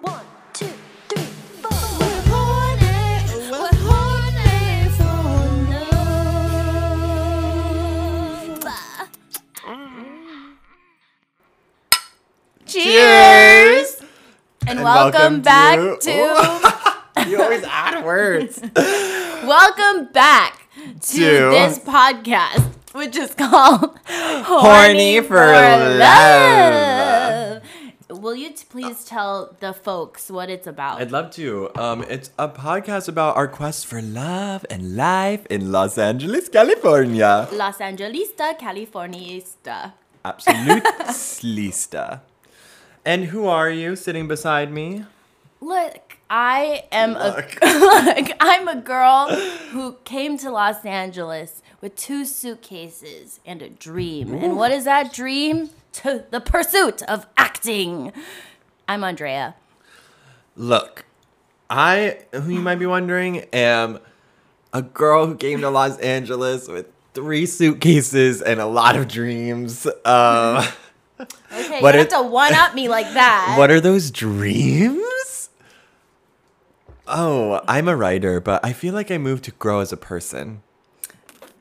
One, two, three, four. We're horny. We're horny for love. Cheers. And, welcome, back to, you always add words. welcome back to, To- this podcast, which is called Horny for Love. Will you t- please tell the folks what it's about? I'd love to. Um, it's a podcast about our quest for love and life in Los Angeles, California. Los Angelista, Californiista. Absolute slista. And who are you sitting beside me? Look, I am Look. a look, I'm a girl who came to Los Angeles with two suitcases and a dream. And what is that dream? To the pursuit of acting. I'm Andrea. Look, I, who you might be wondering, am a girl who came to Los Angeles with three suitcases and a lot of dreams. Um, Okay, What you have to one up me like that. what are those dreams? Oh, I'm a writer, but I feel like I moved to grow as a person.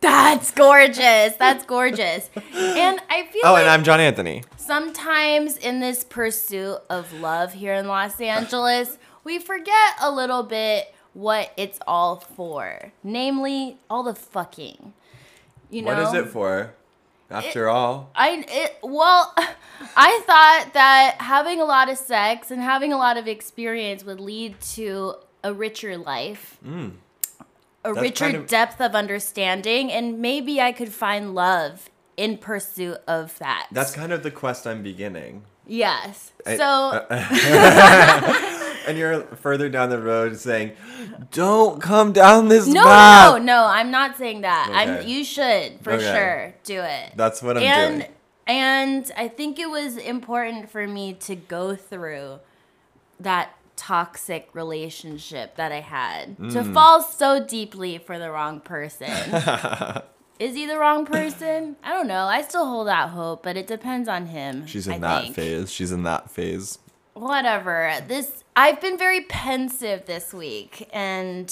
That's gorgeous. That's gorgeous. And I feel Oh, like and I'm John Anthony. sometimes in this pursuit of love here in Los Angeles, we forget a little bit what it's all for. Namely, all the fucking. You know? What is it for? After all, I it, well, I thought that having a lot of sex and having a lot of experience would lead to a richer life. Mm. A. That's richer kind of- depth of understanding, and maybe I could find love in pursuit of that. that's kind of the quest I'm beginning. yes. I- so uh, And you're further down the road saying, "Don't come down this No, path." no, no, I'm not saying that. I'm you should for Okay. sure do it. That's what I'm and doing. and I think it was important for me to go through that toxic relationship that I had to Mm. fall so deeply for the wrong person. Is he the wrong person? I don't know. I still hold out hope, but it depends on him. She's in I that think. phase. She's in that phase. Whatever. This I've been very pensive this week and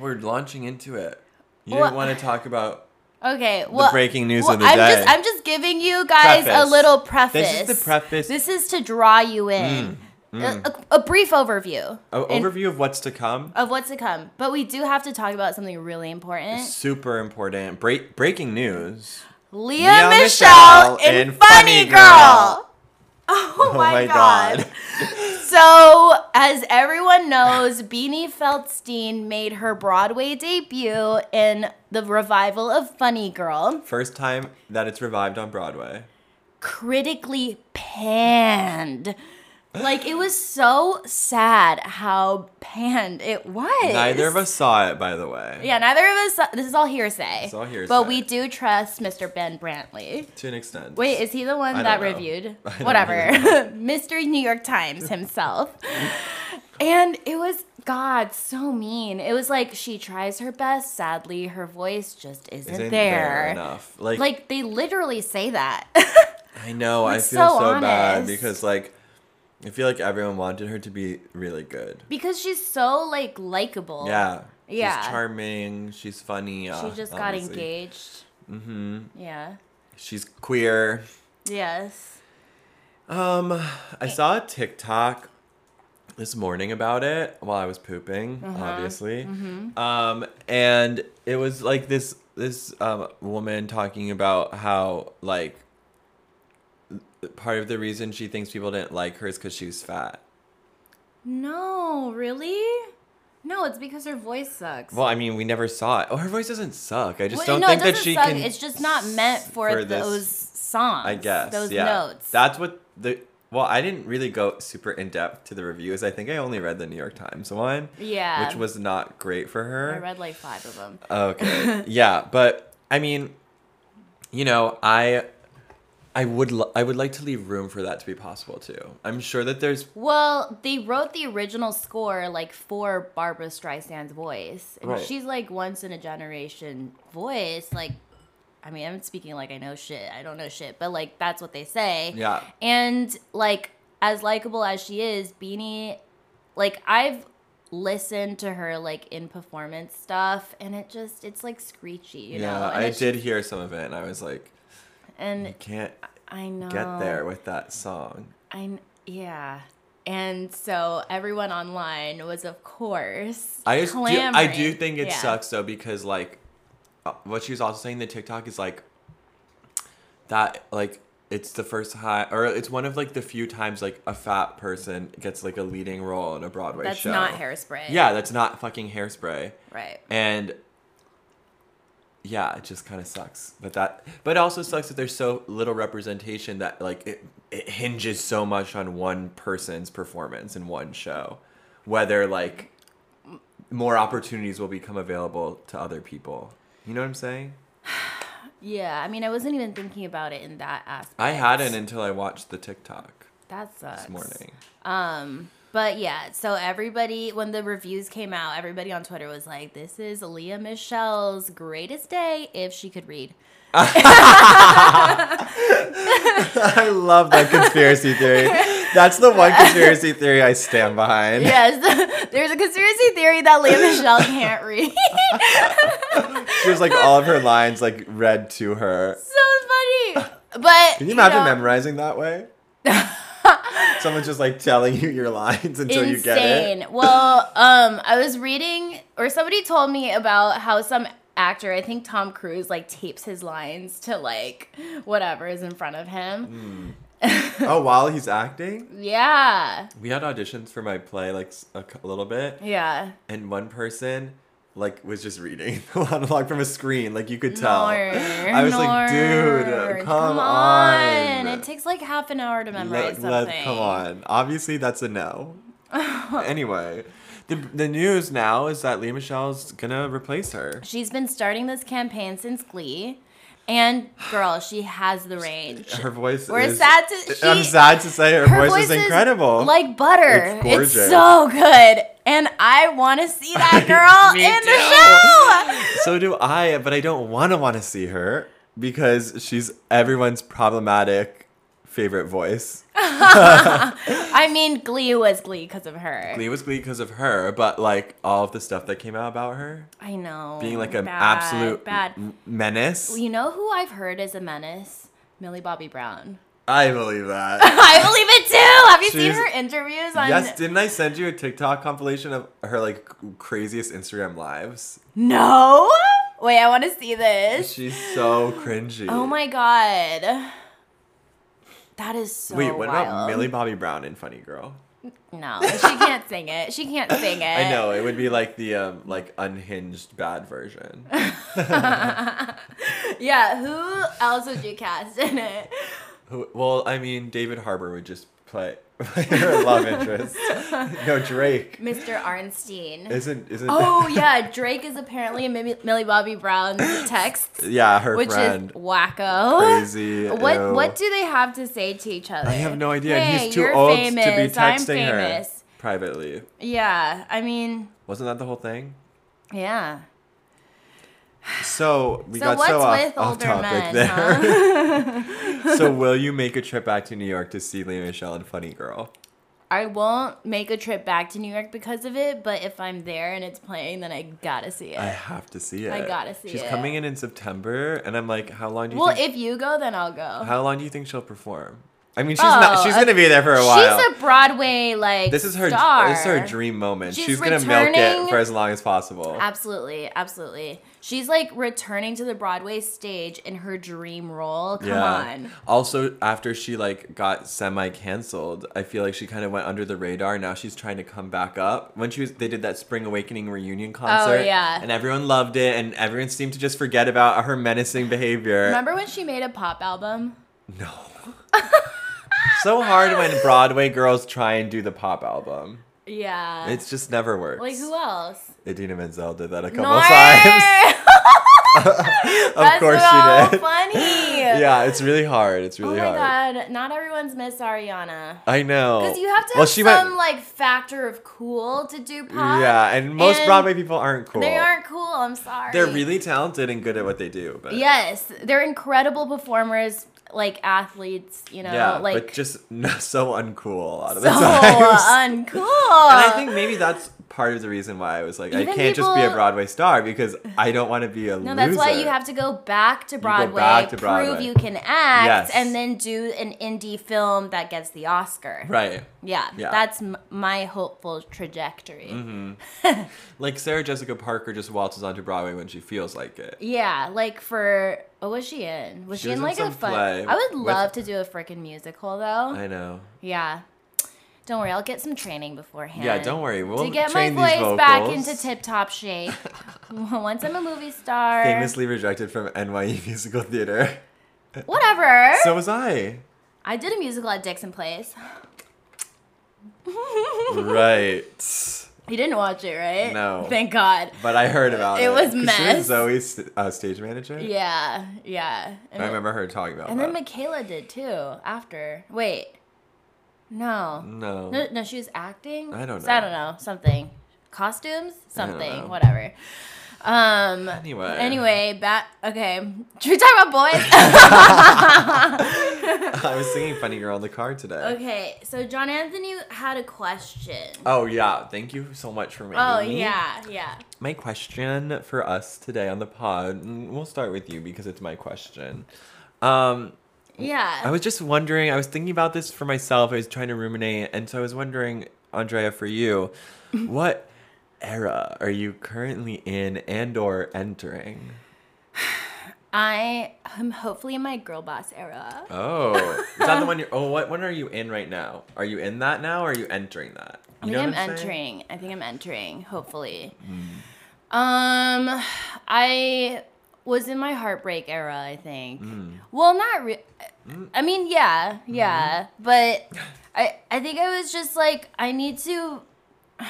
We're launching into it. You Well- didn't want to talk about Okay, well, breaking news well, of the I'm day. just I'm just giving you guys a little preface. This is the preface. Mm, This is to draw you in. A, a- a brief overview an in- overview of what's to come. of what's to come, but we do have to talk about something really important. Super important. Break breaking news. Leah, Lea Michelle, Michele in Funny Girl. Girl. Oh, oh, my, god. So, as everyone knows, Beanie Feldstein made her Broadway debut in the revival of Funny Girl. First time that it's revived on Broadway. critically panned. Like it was so sad how panned it was. Neither of us saw it, by the way. Yeah, neither of us. saw- This is all hearsay. It's all hearsay. But we do trust Mr. Ben Brantley. To an extent. Wait, is he the one I that reviewed? Whatever. Mr. New York Times himself. and it was God so mean. It was like she tries her best. Sadly, her voice just isn't, Isn't there. enough. Like, Like they literally say that. I know, I feel so so, bad because like I feel like everyone wanted her to be really good. because she's so like likable. Yeah. Yeah. She's charming, she's funny. She uh, just got obviously. engaged. Mm-hmm. Yeah. She's queer. Yes. Um, I saw a TikTok this morning about it while I was pooping, Uh-huh. obviously. Mm-hmm. Um, and it was like this this um woman talking about how like part of the reason she thinks people didn't like her is because she was fat. No, really? No, it's because her voice sucks. Well, I mean, we never saw it. Oh, her voice doesn't suck. I just Well, don't no, think it that doesn't she suck. can. It's just not meant for, for this- those songs. I guess. those yeah. notes. That's what the. Well, I didn't really go super in depth to the reviews. I think I only read the New York Times one. Yeah. Which was not great for her. I read like five of them. Okay. yeah, but I mean, you know, I I would l- I would like to leave room for that to be possible too. I'm sure that there's Well, they wrote the original score like for Barbra Streisand's voice. And Right. she's like once in a generation voice. Like, I mean, I'm speaking like I know shit. I don't know shit, but like that's what they say. yeah. And like as likable as she is, Beanie like I've listened to her like in performance stuff, and it just it's like screechy, you know. yeah, And I it's did hear some of it, and I was like, and you can't I know get there with that song. I yeah. And so everyone online was, of course, I just do, I do think it Yeah. sucks though because like uh, what she was also saying the TikTok is like that like it's the first time or it's one of like the few times like a fat person gets like a leading role in a Broadway That's show. That's not hairspray. Yeah, that's not fucking hairspray. Right. And yeah, it just kind of sucks. But that but it also sucks that there's so little representation that like it it hinges so much on one person's performance in one show. Whether like more opportunities will become available to other people. You know what I'm saying? Yeah. I mean, I wasn't even thinking about it in that aspect. I hadn't until I watched the TikTok That sucks. this morning. Um, but yeah, so everybody, when the reviews came out, everybody on Twitter was like, "This is Lea Michele's greatest day if she could read." I love that conspiracy theory. That's the one conspiracy theory I stand behind. yes, there's a conspiracy theory that Leah Michelle can't read. She was like all of her lines like read to her. so funny. But Can you imagine know, memorizing that way? Someone's just like telling you your lines until you get it. Insane. Well, um, I was reading, or somebody told me about how some actor, I think Tom Cruise, like tapes his lines to like whatever is in front of him. Oh, while he's acting, Yeah, we had auditions for my play like a, cou- little bit, yeah. and one person like was just reading the monologue from a screen, like you could tell. I was like, dude, nor. come, on. It takes like half an hour to memorize Let- let- something. come on. Obviously, that's a no. anyway, the the news now is that Lea Michele's gonna replace her. She's been starting this campaign since Glee, and girl, she has the range. Her voice. We're is, sad to- I'm sad to say her, Her voice, is incredible. like butter. It's It's, so good, and I want to see that girl in too. the show. so do I, but I don't want to want to see her because she's everyone's problematic favorite voice. I mean, Glee was Glee because of her. Glee was Glee because of her, but like all of the stuff that came out about her I know. being like an Bad, absolute bad. m- menace. You know who I've heard is a menace? Millie Bobby Brown. I believe that. I believe it too. Have you seen her interviews on? yes, didn't I send you a TikTok compilation of her like craziest Instagram lives? No. Wait, I want to see this. She's so cringy. Oh my god. That is so Wait, what about. Millie Bobby Brown in Funny Girl? No, she can't sing it. She can't sing it. I know it would be like the um like unhinged bad version. Yeah, who else would you cast in it? Who- well, I mean, David Harbour would just play her love interest. no, Drake Mr. Arnstein. isn't isn't. Oh yeah, Drake is apparently in Millie Millie Bobby Brown's text, yeah, her which friend. is wacko. Crazy. What ew. what do they have to say to each other? I have no idea. Hey, he's too old famous, to be I'm texting her privately. Yeah, I mean, Wasn't that the whole thing? yeah. So we So got what's so off, with off older topic men, there. so will you make a trip back to New York to see Lea Michele and Funny Girl? I won't make a trip back to New York because of it, but if I'm there and it's playing, then I gotta see it. I have to see it. I gotta see She's it. She's coming in in September, and I'm like, how long do you well, think? if you go, then I'll go. how long do you think she'll perform? I mean, she's not. Oh, She's uh, gonna be there for a while. She's a Broadway like this is her. star. This is her dream moment. She's She's, gonna milk it for as long as possible. Absolutely, absolutely. She's like returning to the Broadway stage in her dream role. Come on. Also, after she like got semi canceled, I feel like she kind of went under the radar. Now she's trying to come back up. When she was, they did that Spring Awakening reunion oh, concert. Oh, yeah. And everyone loved it, and everyone seemed to just forget about her menacing behavior. Remember when she made a pop album? No. so hard when Broadway girls try and do the pop album. Yeah. It's just never works. like who else? Idina Menzel did that a couple No! times. of That's course so she did. funny. yeah, it's really hard. It's really hard. oh my hard. god, not everyone's Miss Ariana. I know. Because you have to Well, have she some went- like factor of cool to do pop. Yeah, and most and Broadway people aren't cool. They aren't cool. I'm sorry. They're really talented and good at what they do, but Yes, they're incredible performers. Like athletes, you know, yeah, like but just so uncool a lot of so the times. uncool. and I think maybe that's part of the reason why I was like, I can't just be a Broadway star because I don't want to be a No, loser. that's why you have to go back to Broadway, back to prove you can act, Yes. and then do an indie film that gets the Oscar. Right. Yeah, Yeah. that's m- my hopeful trajectory. Mm-hmm. Like Sarah Jessica Parker just waltzes onto Broadway when she feels like it. Yeah, like for what was she in? Was She she, was in in like a some fun? play I would with- love to do a freaking musical though. I know. yeah. Don't worry, I'll get some training beforehand. Yeah, don't worry. We'll to get my train these voice back into tip top shape. Once I'm a movie star. Famously rejected from NYU Musical Theater. Whatever. So was I. I did a musical at Dixon Place. right. You didn't watch it, right? No. Thank God. But I heard about it. It was mess. was Zoe's uh, stage manager. Yeah, yeah. And, I remember her talking about it. and that. then Michaela did too after. Wait. No. no. No, no, she was acting. I don't So I know. don't know. Something. Costumes? Something. Whatever. Um. Anyway. Anyway, back. Okay. Should we talk about boys? I was singing Funny Girl in the car today. okay. So John Anthony had a question. Oh yeah, thank you so much for making Oh me. yeah, yeah. My question for us today on the pod, and we'll start with you because it's my question. Um, Yeah. I was just wondering, I was thinking about this for myself. I was trying to ruminate, and so I was wondering, Andrea, for you, what era are you currently in and or entering? I am hopefully in my girl boss era. Oh, is that the one you're? Oh, what one are you in right now? Are you in that now, or are you entering that? I think I'm saying? entering. I think I'm entering. Hopefully. Hmm. Um, I was in my heartbreak era. I think. Hmm. Well, not. Re- I mean, yeah, Mm-hmm. yeah, but I I think I was just like I need to.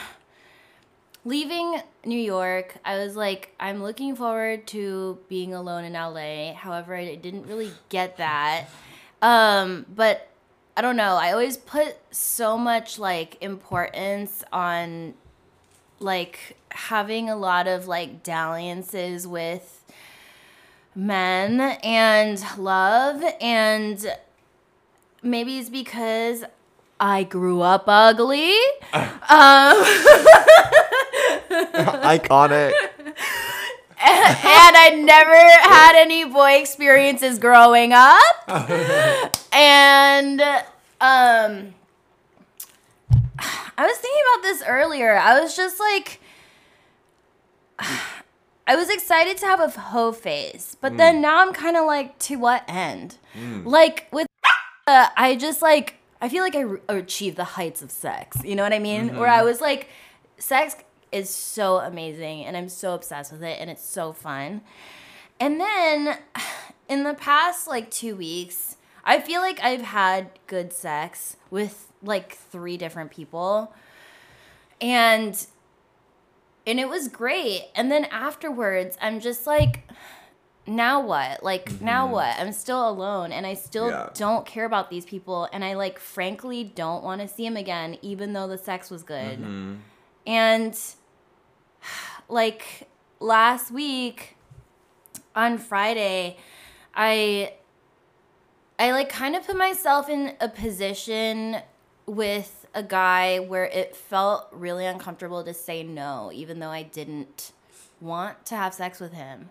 Leaving New York, I was like, I'm looking forward to being alone in LA. However, I didn't really get that. Um, but I don't know. I always put so much like importance on like having a lot of like dalliances with men and love and maybe it's because I grew up ugly. um Iconic. and I never had any boy experiences growing up. and um I was thinking about this earlier. I was just like I was excited to have a hoe phase, but mm. then now I'm kind of like to what end? Mm. Like with uh, I just like I feel like I re- achieved the heights of sex. You know what I mean? Where I mm-hmm. was like sex is so amazing and I'm so obsessed with it and it's so fun. And then in the past like 2 weeks, I feel like I've had good sex with like three different people. And and it was great. And then afterwards, I'm just like now what? Like now what? I'm still alone and I still Yeah. don't care about these people and I like frankly don't want to see them again even though the sex was good. Mm-hmm. And like last week on Friday, I I like kind of put myself in a position with a guy where it felt really uncomfortable to say no even though I didn't want to have sex with him.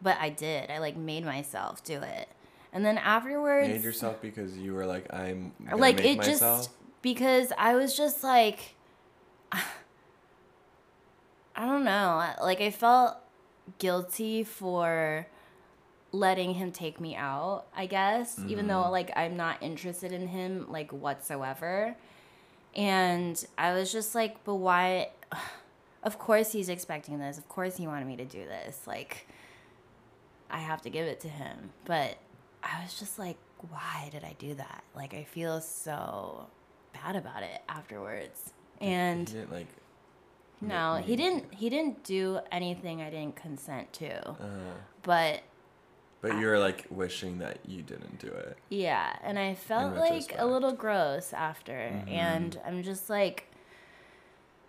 But I did. I like made myself do it. And then afterwards Made yourself because you were like, I'm like it myself. just because I was just like I don't know. Like I felt guilty for letting him take me out, I guess, even though Mm-hmm. like I'm not interested in him like whatsoever. And I was just like, but why of course he's expecting this. Of course he wanted me to do this. Like I have to give it to him. But I was just like, why did I do that? Like I feel so bad about it afterwards. And like, no, he didn't he didn't do anything I didn't consent to. uh, But but you were like wishing that you didn't do it. yeah, and I felt like a little gross after. Mm-hmm. And I'm just like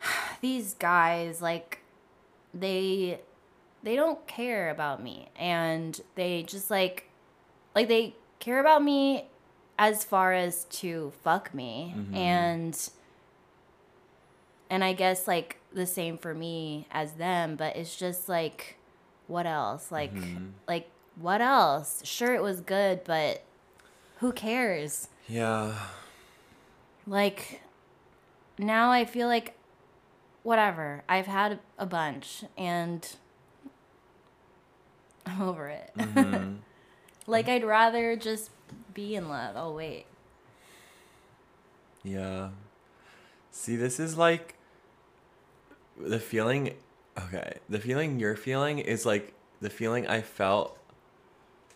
these guys like they they don't care about me and they just like like they care about me as far as to fuck me Mm-hmm. and and I guess like the same for me as them, but it's just like what else? Like Mm-hmm. like what else? Sure it was good, but who cares? Yeah. Like now I feel like whatever. I've had a bunch and I'm over it. Mm-hmm. like I'd rather just be in love. Oh wait. Yeah. See, this is like the feeling. Okay, the feeling you're feeling is like the feeling I felt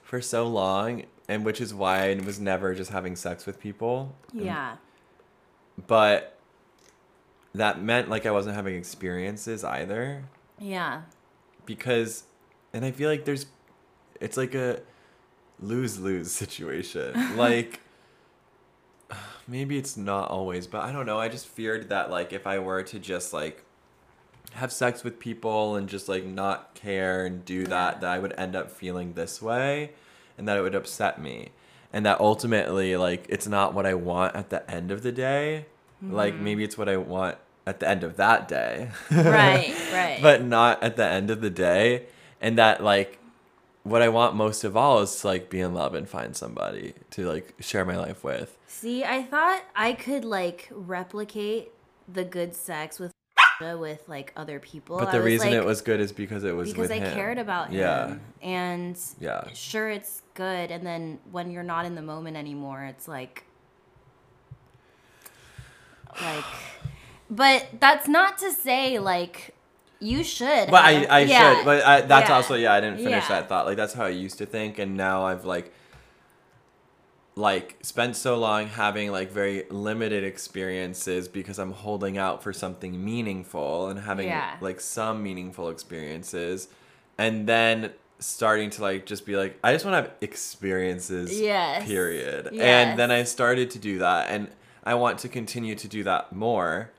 for so long, and which is why I was never just having sex with people. Yeah. But that meant like I wasn't having experiences either Yeah. because, and I feel like there's, it's like a lose lose situation. like, maybe it's not always, but I don't know. I just feared that like if I were to just like have sex with people and just like not care and do that, that I would end up feeling this way and that it would upset me. And that ultimately, like, it's not what I want at the end of the day. Like, mm-hmm. maybe it's what I want at the end of that day. Right, right. but not at the end of the day. And that, like, what I want most of all is to, like, be in love and find somebody to, like, share my life with. See, I thought I could like replicate the good sex with with like other people. But the reason like, it was good is because it was because with I him. cared about Yeah. him. And Yeah. sure it's good and then when you're not in the moment anymore, it's like like but that's not to say like you should. But I, have- I yeah. should. But I, that's Yeah. also yeah. I didn't finish Yeah. that thought. Like that's how I used to think, and now I've like, like spent so long having like very limited experiences because I'm holding out for something meaningful and having Yeah. like some meaningful experiences, and then starting to like just be like I just want to have experiences. Yes. Period. Yes. And then I started to do that, and I want to continue to do that more.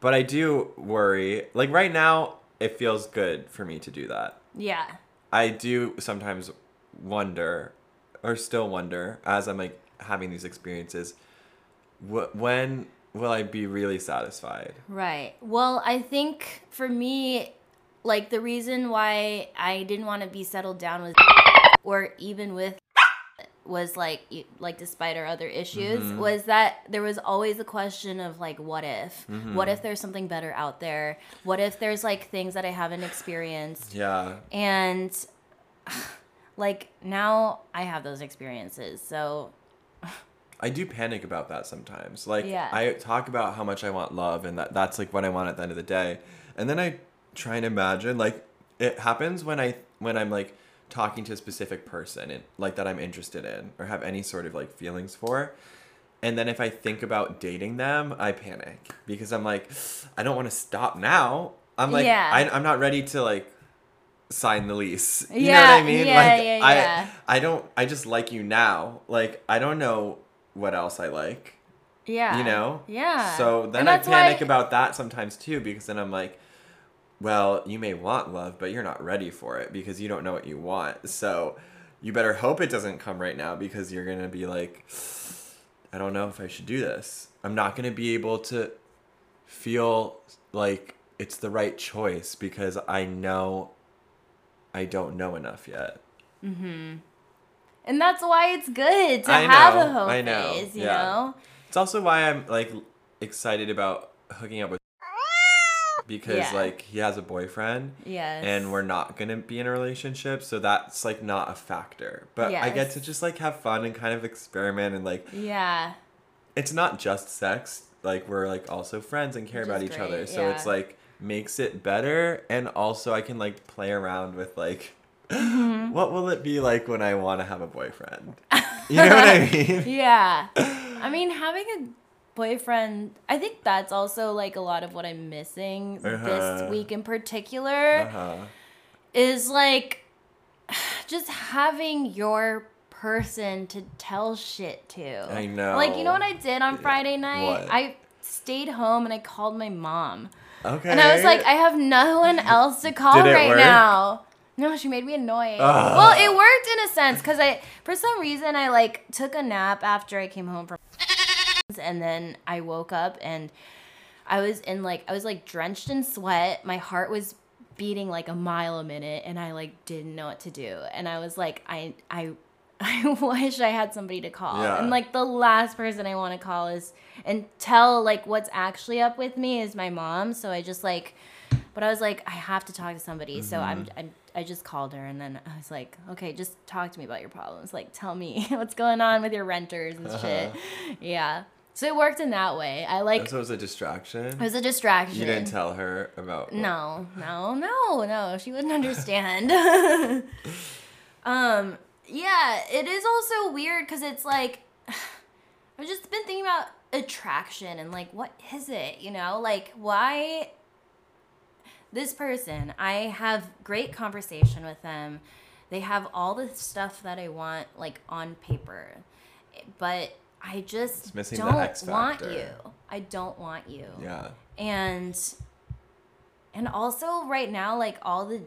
But I do worry. Like right now, it feels good for me to do that. Yeah. I do sometimes wonder, or still wonder, as I'm like having these experiences, wh- when will I be really satisfied? Right. Well, I think for me, like the reason why I didn't want to be settled down with or even with was like like despite our other issues Mm-hmm. was that there was always a question of like what if Mm-hmm. what if there's something better out there what if there's like things that i haven't experienced Yeah. and like now i have those experiences so I do panic about that sometimes. Like Yeah. I talk about how much I want love and that that's like what I want at the end of the day. And then I try and imagine like it happens when I when I'm like talking to a specific person and like that I'm interested in or have any sort of like feelings for. And then if I think about dating them, I panic because I'm like I don't want to stop now. I'm like Yeah. I, I'm not ready to like sign the lease. You know Yeah, what I mean? yeah, like yeah, I yeah. I don't I just like you now. Like I don't know what else I like. yeah You know? yeah So then I that's why- panic about that sometimes too because then I'm like, well, you may want love, but you're not ready for it because you don't know what you want. So you better hope it doesn't come right now because you're going to be like, I don't know if I should do this. I'm not going to be able to feel like it's the right choice because I know I don't know enough yet. Mhm. And that's why it's good to I have know, a hoe I know, phase, you yeah. know? It's also why I'm like excited about hooking up with because Yeah. like he has a boyfriend Yes. and we're not gonna be in a relationship, so that's like not a factor. But I get to just like have fun and kind of experiment and like Yeah. it's not just sex. Like we're like also friends and care Which about each other. great, So it's like makes it better and also I can like play around with like Mm-hmm. what will it be like when I want to have a boyfriend? You know what I mean? Yeah. I mean, having a boyfriend, I think that's also like a lot of what I'm missing Uh-huh. this week in particular Uh-huh. is like just having your person to tell shit to. I know. Like, you know what I did on Friday night? What? I stayed home and I called my mom. Okay. And I was like, I have no one else to call Did it right work? now. No, she made me annoying. Ugh. Well, it worked in a sense because I, for some reason, I like took a nap after I came home from, and then I woke up and I was in like I was like drenched in sweat. My heart was beating like a mile a minute, and I like didn't know what to do. And I was like, I I. I wish I had somebody to call. Yeah. And like the last person I want to call is and tell like what's actually up with me is my mom. So I just like but I was like, I have to talk to somebody. So I'm, I'm, I just called her and then I was like, okay, just talk to me about your problems. Like, tell me what's going on with your renters and shit. Yeah. So it worked in that way. I like, So it was a distraction. it was a distraction. you didn't tell her about. No, no, no, no. She wouldn't understand. um, yeah, it is also weird because it's like I've just been thinking about attraction and like what is it? You know, like why this person, I have great conversation with them. They have all the stuff that I want like on paper. But I just It's missing the don't want you. I don't want you Yeah. and and also right now like all the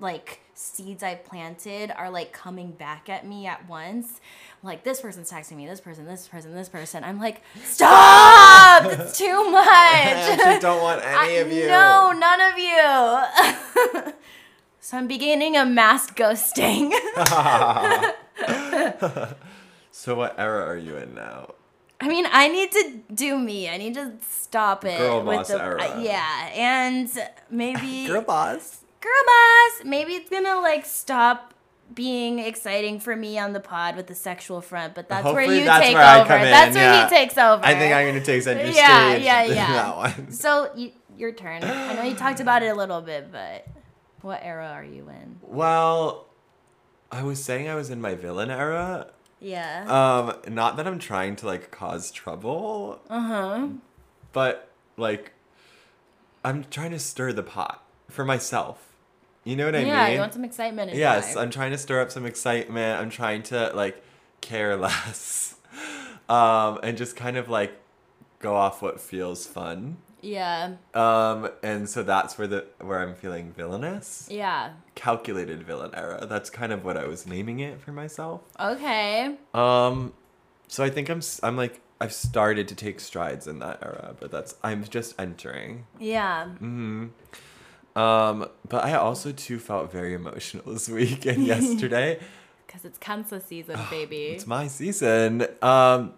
like seeds I've planted are like coming back at me at once like this person's texting me this person this person this person i'm like stop it's too much I just don't want any I- of you. no none of you so i'm beginning a mass ghosting So what era are you in now? I mean, I need to do me. I need to stop it. Girl with boss the, era. yeah, and maybe Girl boss. Girl boss. Maybe it's gonna like stop being exciting for me on the pod with the sexual front, but that's where you that's take where I over. come in, That's where yeah. he takes over. I think I'm gonna take center Yeah, stage. yeah, in yeah. So you, your turn. I know you talked about it a little bit, but what era are you in? Well, I was saying I was in my villain era. Yeah. Um, not that I'm trying to like cause trouble, Uh huh. but like I'm trying to stir the pot for myself. You know what I mean? yeah, you want some excitement in yes, your I'm trying to stir up some excitement. I'm trying to like care less. Um, and just kind of like go off what feels fun. Yeah. Um, and so that's where the where I'm feeling villainous. Yeah. Calculated villain era. That's kind of what I was naming it for myself. Okay. Um, so I think I'm I'm like I've started to take strides in that era, but that's I'm just entering. Yeah. hmm Um, but I also too felt very emotional this week and yesterday. Because it's cancer season, baby. It's my season. Um,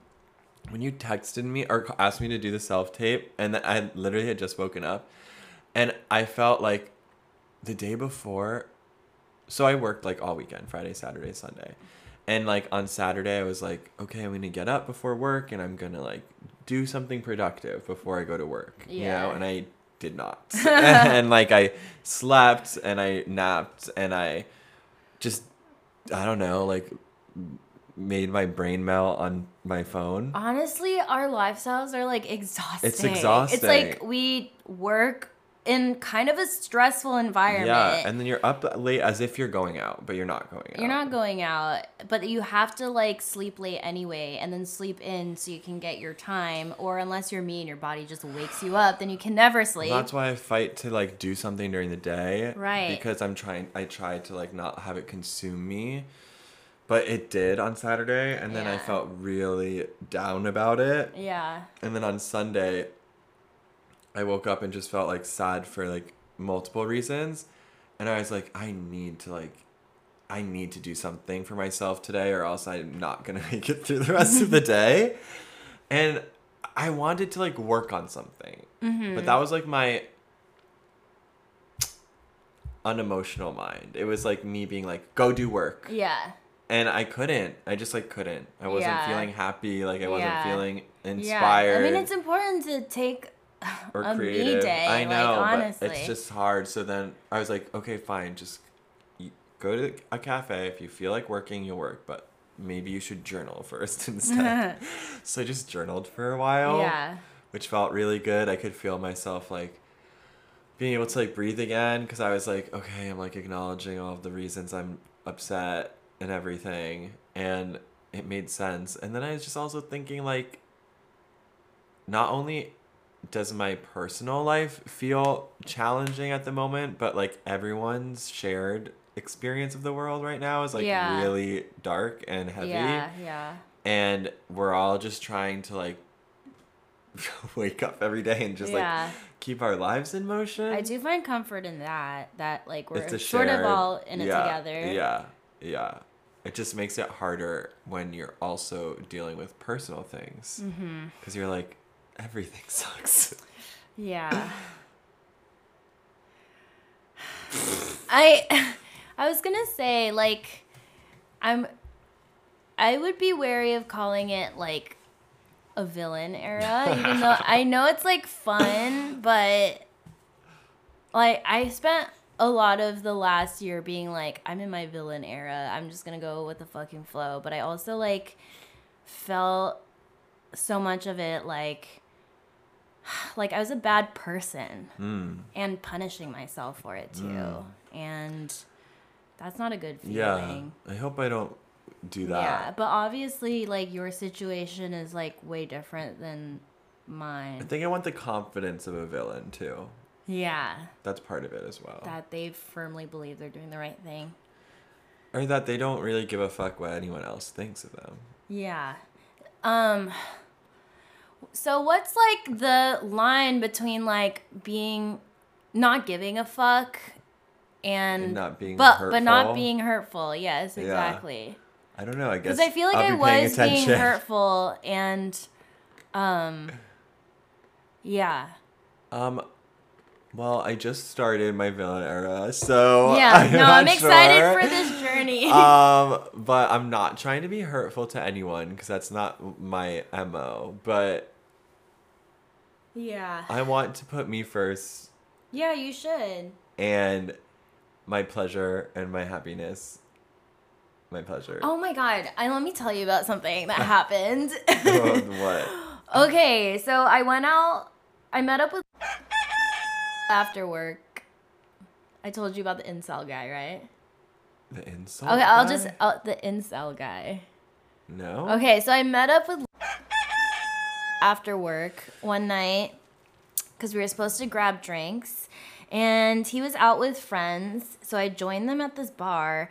when you texted me or asked me to do the self tape, and then I literally had just woken up, and I felt like the day before. So I worked like all weekend, Friday, Saturday, Sunday, and like on Saturday I was like, okay, I'm gonna get up before work, and I'm gonna like do something productive before I go to work. You know, Yeah. and I did not, and like I slept and I napped and I just I don't know, like made my brain melt on my phone. Honestly, our lifestyles are like exhausting. It's exhausting. It's like we work in kind of a stressful environment. Yeah, and then you're up late as if you're going out, but you're not going out. you're not going out, but you have to like sleep late anyway and then sleep in so you can get your time. Or unless you're me and your body just wakes you up, then you can never sleep. That's why I fight to like do something during the day. Right. Because I'm trying I try to like not have it consume me. But it did on Saturday and then I felt really down about it. yeah. And then on Sunday, I woke up and just felt like sad for like multiple reasons. And I was like, I need to like, I need to do something for myself today or else I'm not going to make it through the rest of the day. And I wanted to like work on something. But mm-hmm. that was like my unemotional mind. It was like me being like, go do work Yeah. and I couldn't. I just like couldn't. I wasn't Yeah. feeling happy. Like I wasn't Yeah. feeling Yeah. inspired I mean, it's important to take or a me creative. day. I know, like, but honestly. it's just hard. So then I was like, okay, fine, just go to a cafe. If you feel like working, you'll work. But maybe you should journal first instead. so I just journaled for a while, yeah. which felt really good. I could feel myself like being able to like breathe again because I was like, okay, I'm like acknowledging all of the reasons I'm upset and everything, and it made sense. And then I was just also thinking like, not only does my personal life feel challenging at the moment, but like everyone's shared experience of the world right now is like Yeah. really dark and heavy. Yeah, yeah. And we're all just trying to like wake up every day and just Yeah. like keep our lives in motion. I do find comfort in that. That like we're a sort of all in it yeah, together. Yeah, yeah. It just makes it harder when you're also dealing with personal things. Mm-hmm. Because you're like, everything sucks. Yeah. I I was gonna say like I'm I would be wary of calling it like a villain era, even though I know it's like fun, but like I spent a lot of the last year being like, I'm in my villain era. I'm just gonna go with the fucking flow. But I also like felt so much of it like like I was a bad person Mm. and punishing myself for it too. Mm. And that's not a good feeling. Yeah. I hope I don't do that. Yeah, but obviously like your situation is like way different than mine. I think I want the confidence of a villain too. Yeah, That's part of it as well. that they firmly believe they're doing the right thing. or that they don't really give a fuck what anyone else thinks of them. Yeah. Um so what's like the line between like being not giving a fuck and, And not being but but not being hurtful. Yes, Yeah. exactly. I don't know. I guess Because I feel like I was being hurtful and um yeah. Um, well, I just started my villain era, so Yeah, I'm no, I'm excited sure. for this journey. um, but I'm not trying to be hurtful to anyone because that's not my mo. But yeah. I want to put me first Yeah, you should. and my pleasure and my happiness. My pleasure. Oh my god. I let me tell you about something that happened. what? Okay, so I went out. I met up with after work. I told you about the incel guy, right? The insult. Okay, I'll guy? just uh, the incel guy. no. Okay, so I met up with after work one night because we were supposed to grab drinks, and he was out with friends. So I joined them at this bar,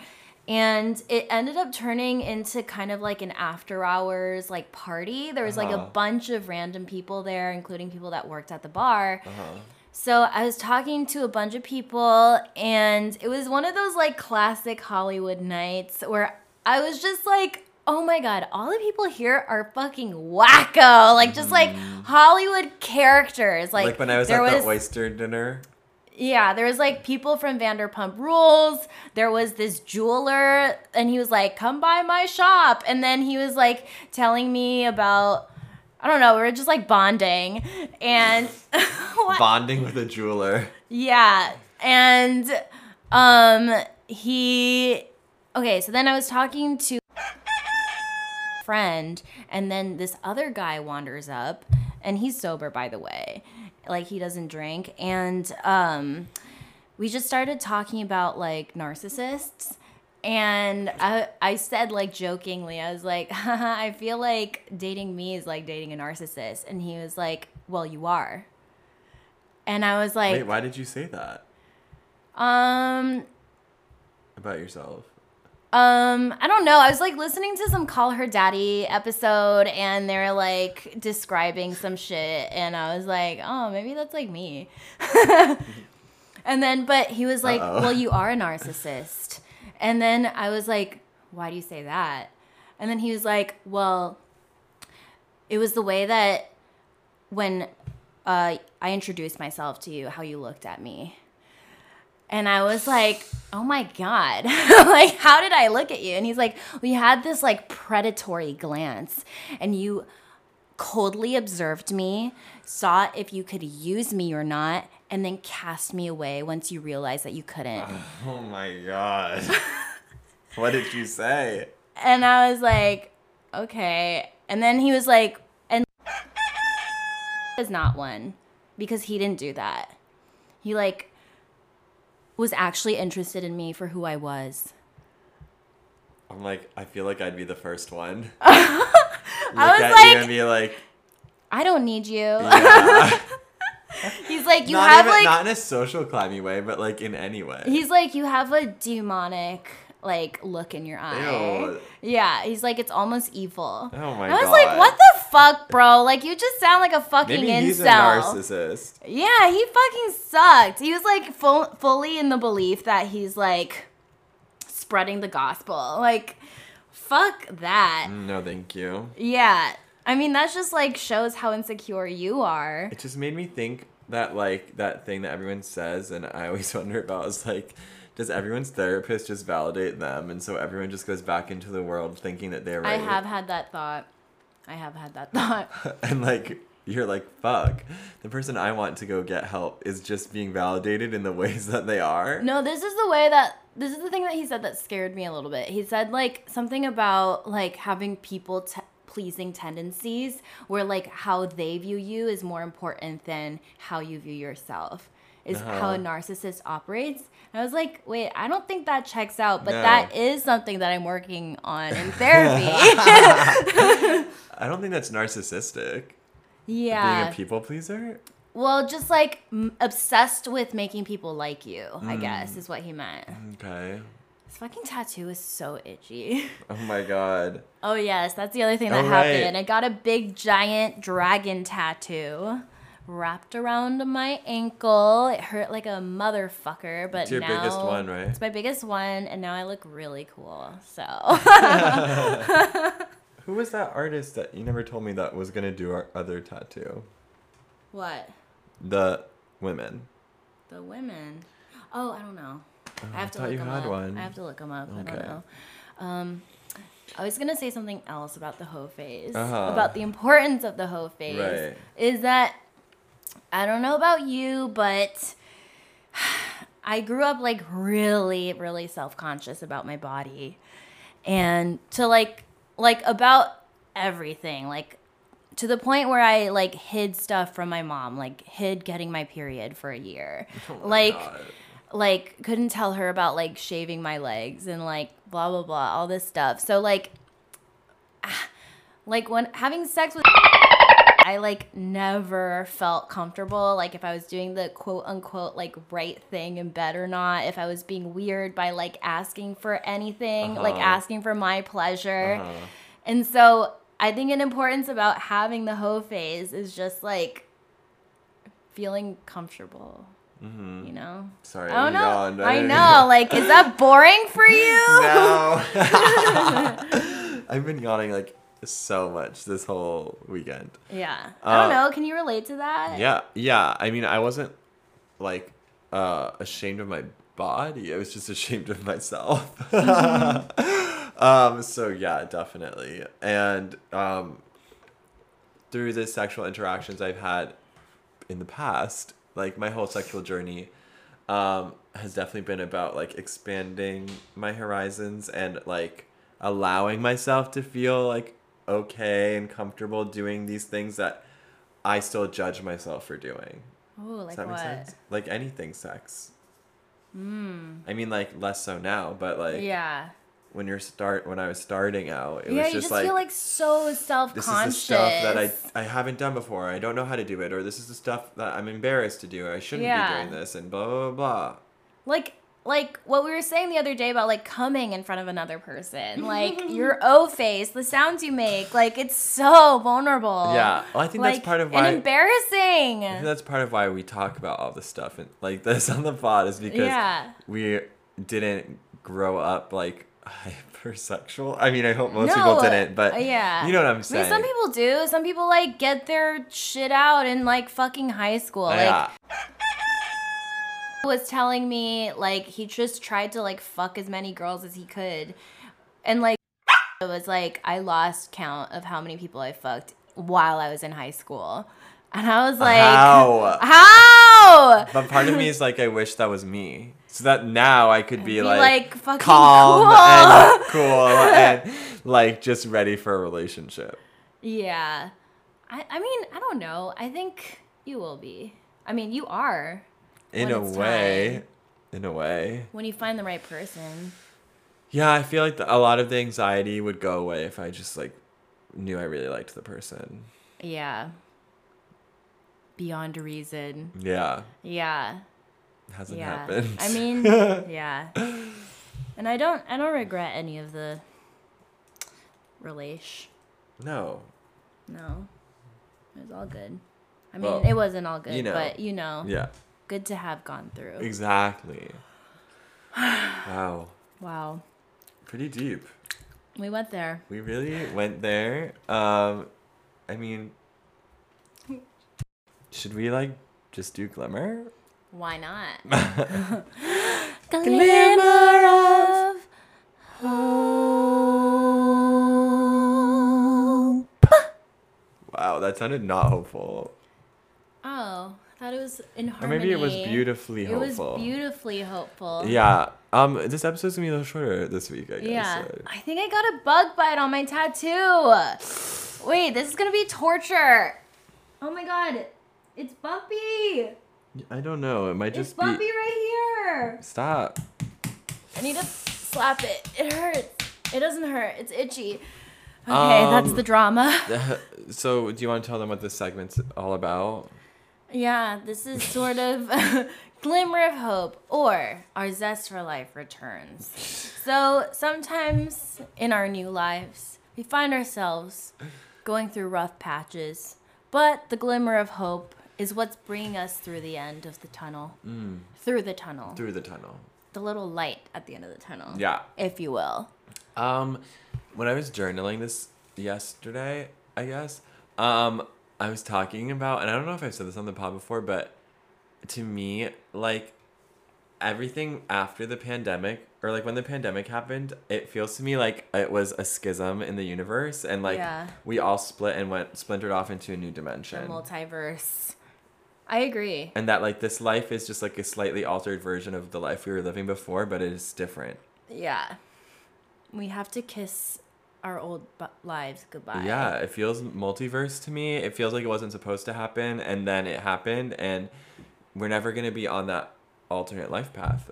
and it ended up turning into kind of like an after hours like party. There was like a Uh-huh. bunch of random people there, including people that worked at the bar. Uh-huh. So I was talking to a bunch of people, and it was one of those like classic Hollywood nights where I was just like, oh my god, all the people here are fucking wacko. Like, just like Hollywood characters. Like, Like, when I was at the oyster dinner. yeah, there was like people from Vanderpump Rules. There was this jeweler, and he was like, "Come by my shop," and then he was like telling me about. I don't know. We were just like bonding, and? Bonding with a jeweler. Yeah. And um he okay, so then I was talking to friend and then this other guy wanders up and he's sober by the way. Like he doesn't drink and um we just started talking about like narcissists and I, I said like jokingly i was like i feel like dating me is like dating a narcissist and he was like well you are and i was like Wait, why did you say that um, about yourself? Um, I don't know. I was like listening to some Call Her Daddy episode and they're like describing some shit and I was like, "Oh, maybe that's like me." and then but he was like, Uh-oh. "Well, you are a narcissist." And then I was like, "Why do you say that?" And then he was like, "Well, it was the way that when uh, I introduced myself to you, how you looked at me." And I was like, oh my God. like, how did I look at you? And he's like, we had this like predatory glance, and you coldly observed me, saw if you could use me or not, and then cast me away once you realized that you couldn't. Oh my god. what did you say? And I was like, okay. And then he was like, and is not one because he didn't do that. He like was actually interested in me for who I was. I'm like, I feel like I'd be the first one. Look I was at like- you and be like, I don't need you. yeah. like you not have even, like not in a social climbing way, but like in any way. he's like you have a demonic like look in your eye. Ew. Yeah, he's like it's almost evil. Oh my god. I was God. like, what the fuck, bro? Like you just sound like a fucking Maybe incel. he's a narcissist. Yeah, he fucking sucked. He was like full, fully in the belief that he's like spreading the gospel. Like, fuck that. Mm, no, thank you. Yeah. I mean, that's just like shows how insecure you are. It just made me think that like that thing that everyone says, and I always wonder about is like, does everyone's therapist just validate them, and so everyone just goes back into the world thinking that they're I have had that thought. I have had that thought. and like you're like fuck the person i want to go get help is just being validated in the ways that they are No, this is the way that this is the thing that he said that scared me a little bit. He said like something about like having people te- pleasing tendencies where like how they view you is more important than how you view yourself. Is how a Uh-huh. narcissist operates. And I was like, wait, I don't think that checks out, but No. that is something that I'm working on in therapy. i don't think that's narcissistic yeah. being a people pleaser well, just like m- obsessed with making people like you, I Mm. guess, is what he meant. okay This fucking tattoo is so itchy. oh my god Oh yes, that's the other thing that Oh, right. happened. I got a big giant dragon tattoo wrapped around my ankle. It hurt like a motherfucker, but It's your now biggest one, right? It's my biggest one, and now I look really cool. So who was that artist that you never told me that was gonna do our other tattoo what? the women The women? Oh, I don't know. I have to thought look you them had up. one. I have to look them up. I don't know. Um, I was gonna say something else about the hoe phase, Uh-huh. about the importance of the hoe phase. Right. Is that I don't know about you, but I grew up like really, really self conscious about my body, and to like like about everything, like to the point where I like hid stuff from my mom, like hid getting my period for a year, Oh like God. like couldn't tell her about like shaving my legs and like blah blah blah all this stuff. So like like when having sex with I like never felt comfortable like if I was doing the quote unquote like right thing in bed or not, if I was being weird by like asking for anything, like Uh-huh. asking for my pleasure. Uh-huh. And so I think an importance about having the hoe phase is just like feeling comfortable. Mhm. You know? Sorry, I don't know. yawned. I know. Like, is that boring for you? No. I've been yawning like so much this whole weekend. Yeah. I don't Uh, know. Can you relate to that? Yeah, yeah. I mean, I wasn't like uh, ashamed of my body. I was just ashamed of myself. um, so yeah, definitely. And um, through the sexual interactions I've had in the past, like my whole sexual journey, um, has definitely been about like expanding my horizons and like allowing myself to feel like okay and comfortable doing these things that I still judge myself for doing. Does like that what? make sense? Like anything sex. Hmm. I mean, like less so now, but like yeah. when you're start when I was starting out, it yeah, was you just, just like, feel like so self conscious. this is the stuff that I I haven't done before. I don't know how to do it, or this is the stuff that I'm embarrassed to do. I shouldn't Yeah. be doing this, and blah blah blah. like like what we were saying the other day about like coming in front of another person like your o face the sounds you make like it's so vulnerable Yeah, well, I think that's part of and why- embarrassing I think that's part of why we talk about all this stuff and like this on the pod is because Yeah. we didn't grow up like hypersexual. I mean, I hope most no, people didn't, but yeah you know what I'm I saying. mean, some people do some people like get their shit out in like fucking high school like yeah. Was telling me like he just tried to like fuck as many girls as he could. And like it was like i lost count of how many people i fucked while i was in high school. And i was like How? how? But part of me is like, I wish that was me, so that now I could be, Be, like, like, fucking calm cool. and cool and like just ready for a relationship. yeah. I, I mean i don't know. I think you will be. I mean you are In a way, time. in a way. when you find the right person Yeah, I feel like the, a lot of the anxiety would go away if I just like knew I really liked the person. yeah beyond reason. Yeah. Yeah. Hasn't yeah. happened. I mean, yeah. And I don't I don't regret any of the relation. no. No. It was all good. I mean, Well, it wasn't all good, you know. but you know, Yeah. Good to have gone through. Exactly. wow. Wow. Pretty deep. We went there. We really went there. Um, I mean, should we like just do glimmer? Why not? Glimmer of hope. Wow, that sounded not hopeful. Oh, thought it was in Or maybe it was beautifully hopeful. It was beautifully hopeful. Yeah. Um, this episode's gonna be a little shorter this week, I guess. Yeah. so- I think I got a bug bite on my tattoo. Wait, this is gonna be torture. Oh my god. It's bumpy. I don't know. It might It's just bumpy be. right here. Stop. I need to slap it. It hurts. It doesn't hurt. It's itchy. Okay, that's Um, the drama. so, do you want to tell them what this segment's all about? Yeah, this is sort of a glimmer of hope or our zest for life returns. So sometimes in our new lives, we find ourselves going through rough patches, but the glimmer of hope is what's bringing us through the end of the tunnel. Through the tunnel. Through the tunnel. the little light at the end of the tunnel. Yeah. If you will. Um, when I was journaling this yesterday, I guess, um, I was talking about, and I don't know if I've said this on the pod before, but to me, like, everything after the pandemic, or like when the pandemic happened, it feels to me like it was a schism in the universe, and like Yeah. we all split and went splintered off into a new The dimension. multiverse. I agree. and that like this life is just like a slightly altered version of the life we were living before, but it is different. Yeah. We have to kiss our old bu- lives goodbye. Yeah, it feels multiverse to me. It feels like it wasn't supposed to happen, and then it happened, and we're never gonna be on that alternate life path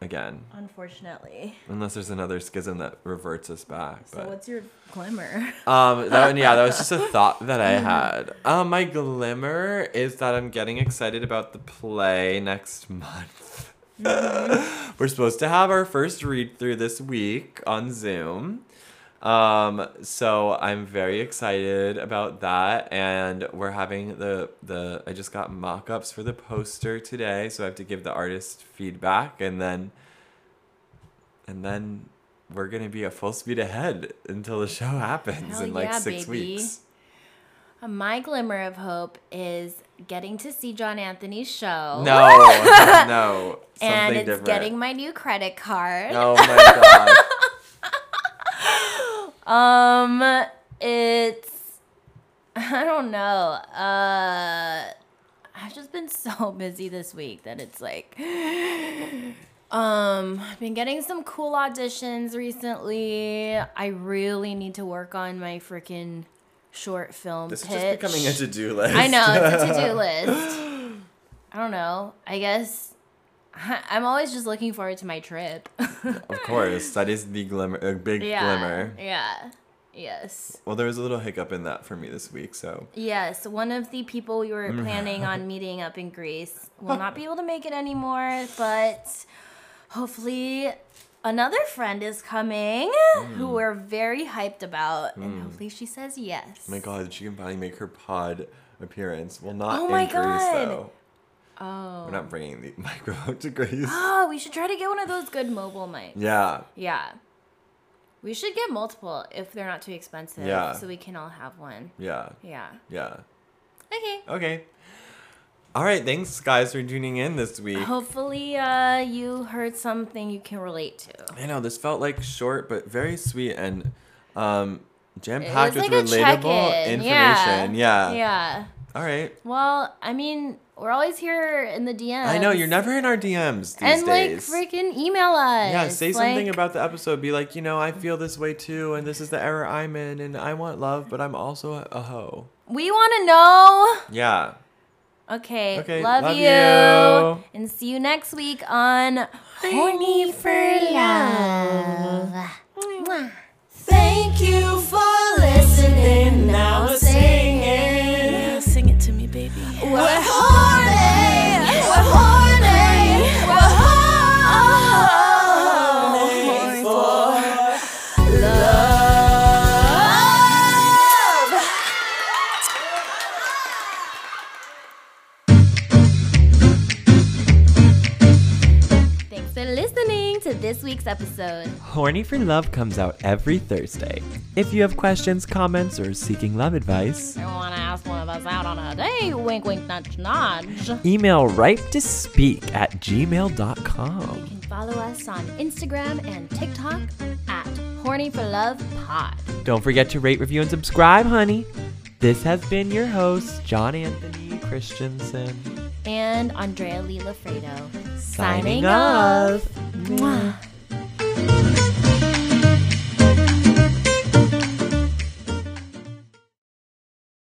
again, Unfortunately. unless there's another schism that reverts us back. So But what's your glimmer? um, that yeah, that was just a thought that I had. Um, my glimmer is that I'm getting excited about the play next month. We're supposed to have our first read through this week on Zoom. Um, so I'm very excited about that, and we're having the the. I just got mock-ups for the poster today, so I have to give the artist feedback, and then, and then we're gonna be at full speed ahead until the show happens Hell in like yeah, six baby. weeks. Uh, My glimmer of hope is getting to see John Anthony's show. No, no, something and it's different. getting my new credit card. oh my god. Um, it's I don't know. Uh, I've just been so busy this week that it's like, um, I've been getting some cool auditions recently. I really need to work on my freaking short film This is just becoming a to-do list. I know it's a to-do list. I don't know. I guess I'm always just looking forward to my trip. Of course, that is the glimmer, a big yeah. glimmer. Yeah. Yes. Well, there was a little hiccup in that for me this week, so Yes, one of the people we were mm. planning on meeting up in Greece will not be able to make it anymore, but hopefully another friend is coming who mm. we're very hyped about, and mm. hopefully she says yes. oh my god, she can finally make her pod appearance. Well, not Oh in my Greece God. though. Oh. We're not bringing the microphone to Greece. Oh, we should try to get one of those good mobile mics. yeah, Yeah. We should get multiple if they're not too expensive. Yeah. So we can all have one. yeah, Yeah. yeah. Okay. Okay. All right, thanks guys for tuning in this week. Hopefully, uh, you heard something you can relate to. I know this felt like short but very sweet and um, jam packed with like relatable information. Yeah. Yeah. All right. Well, I mean, we're always here in the DMs. I know you're never in our DMs these and days. like freaking email us. yeah, say something about the episode. Be like, you know, I feel this way too, and this is the error I'm in, and I want love, but I'm also a, a hoe. We want to know. Yeah. Okay. Okay, Love, love you. you. And see you next week on Horny for Love. Mwah. Thank you for listening. Now we're singing. Sing week's episode. Horny for Love comes out every Thursday. If you have questions, comments, or seeking love advice, I want to ask one of us out on a date. Wink, wink, nudge, nudge. email ripe to speak at gmail.com. You can follow us on Instagram and TikTok at Horny for Love Pod. Don't forget to rate, review, and subscribe, honey. This has been your host, John Anthony Christensen. And Andrea Lee Lafredo. Signing off. off. Mwah.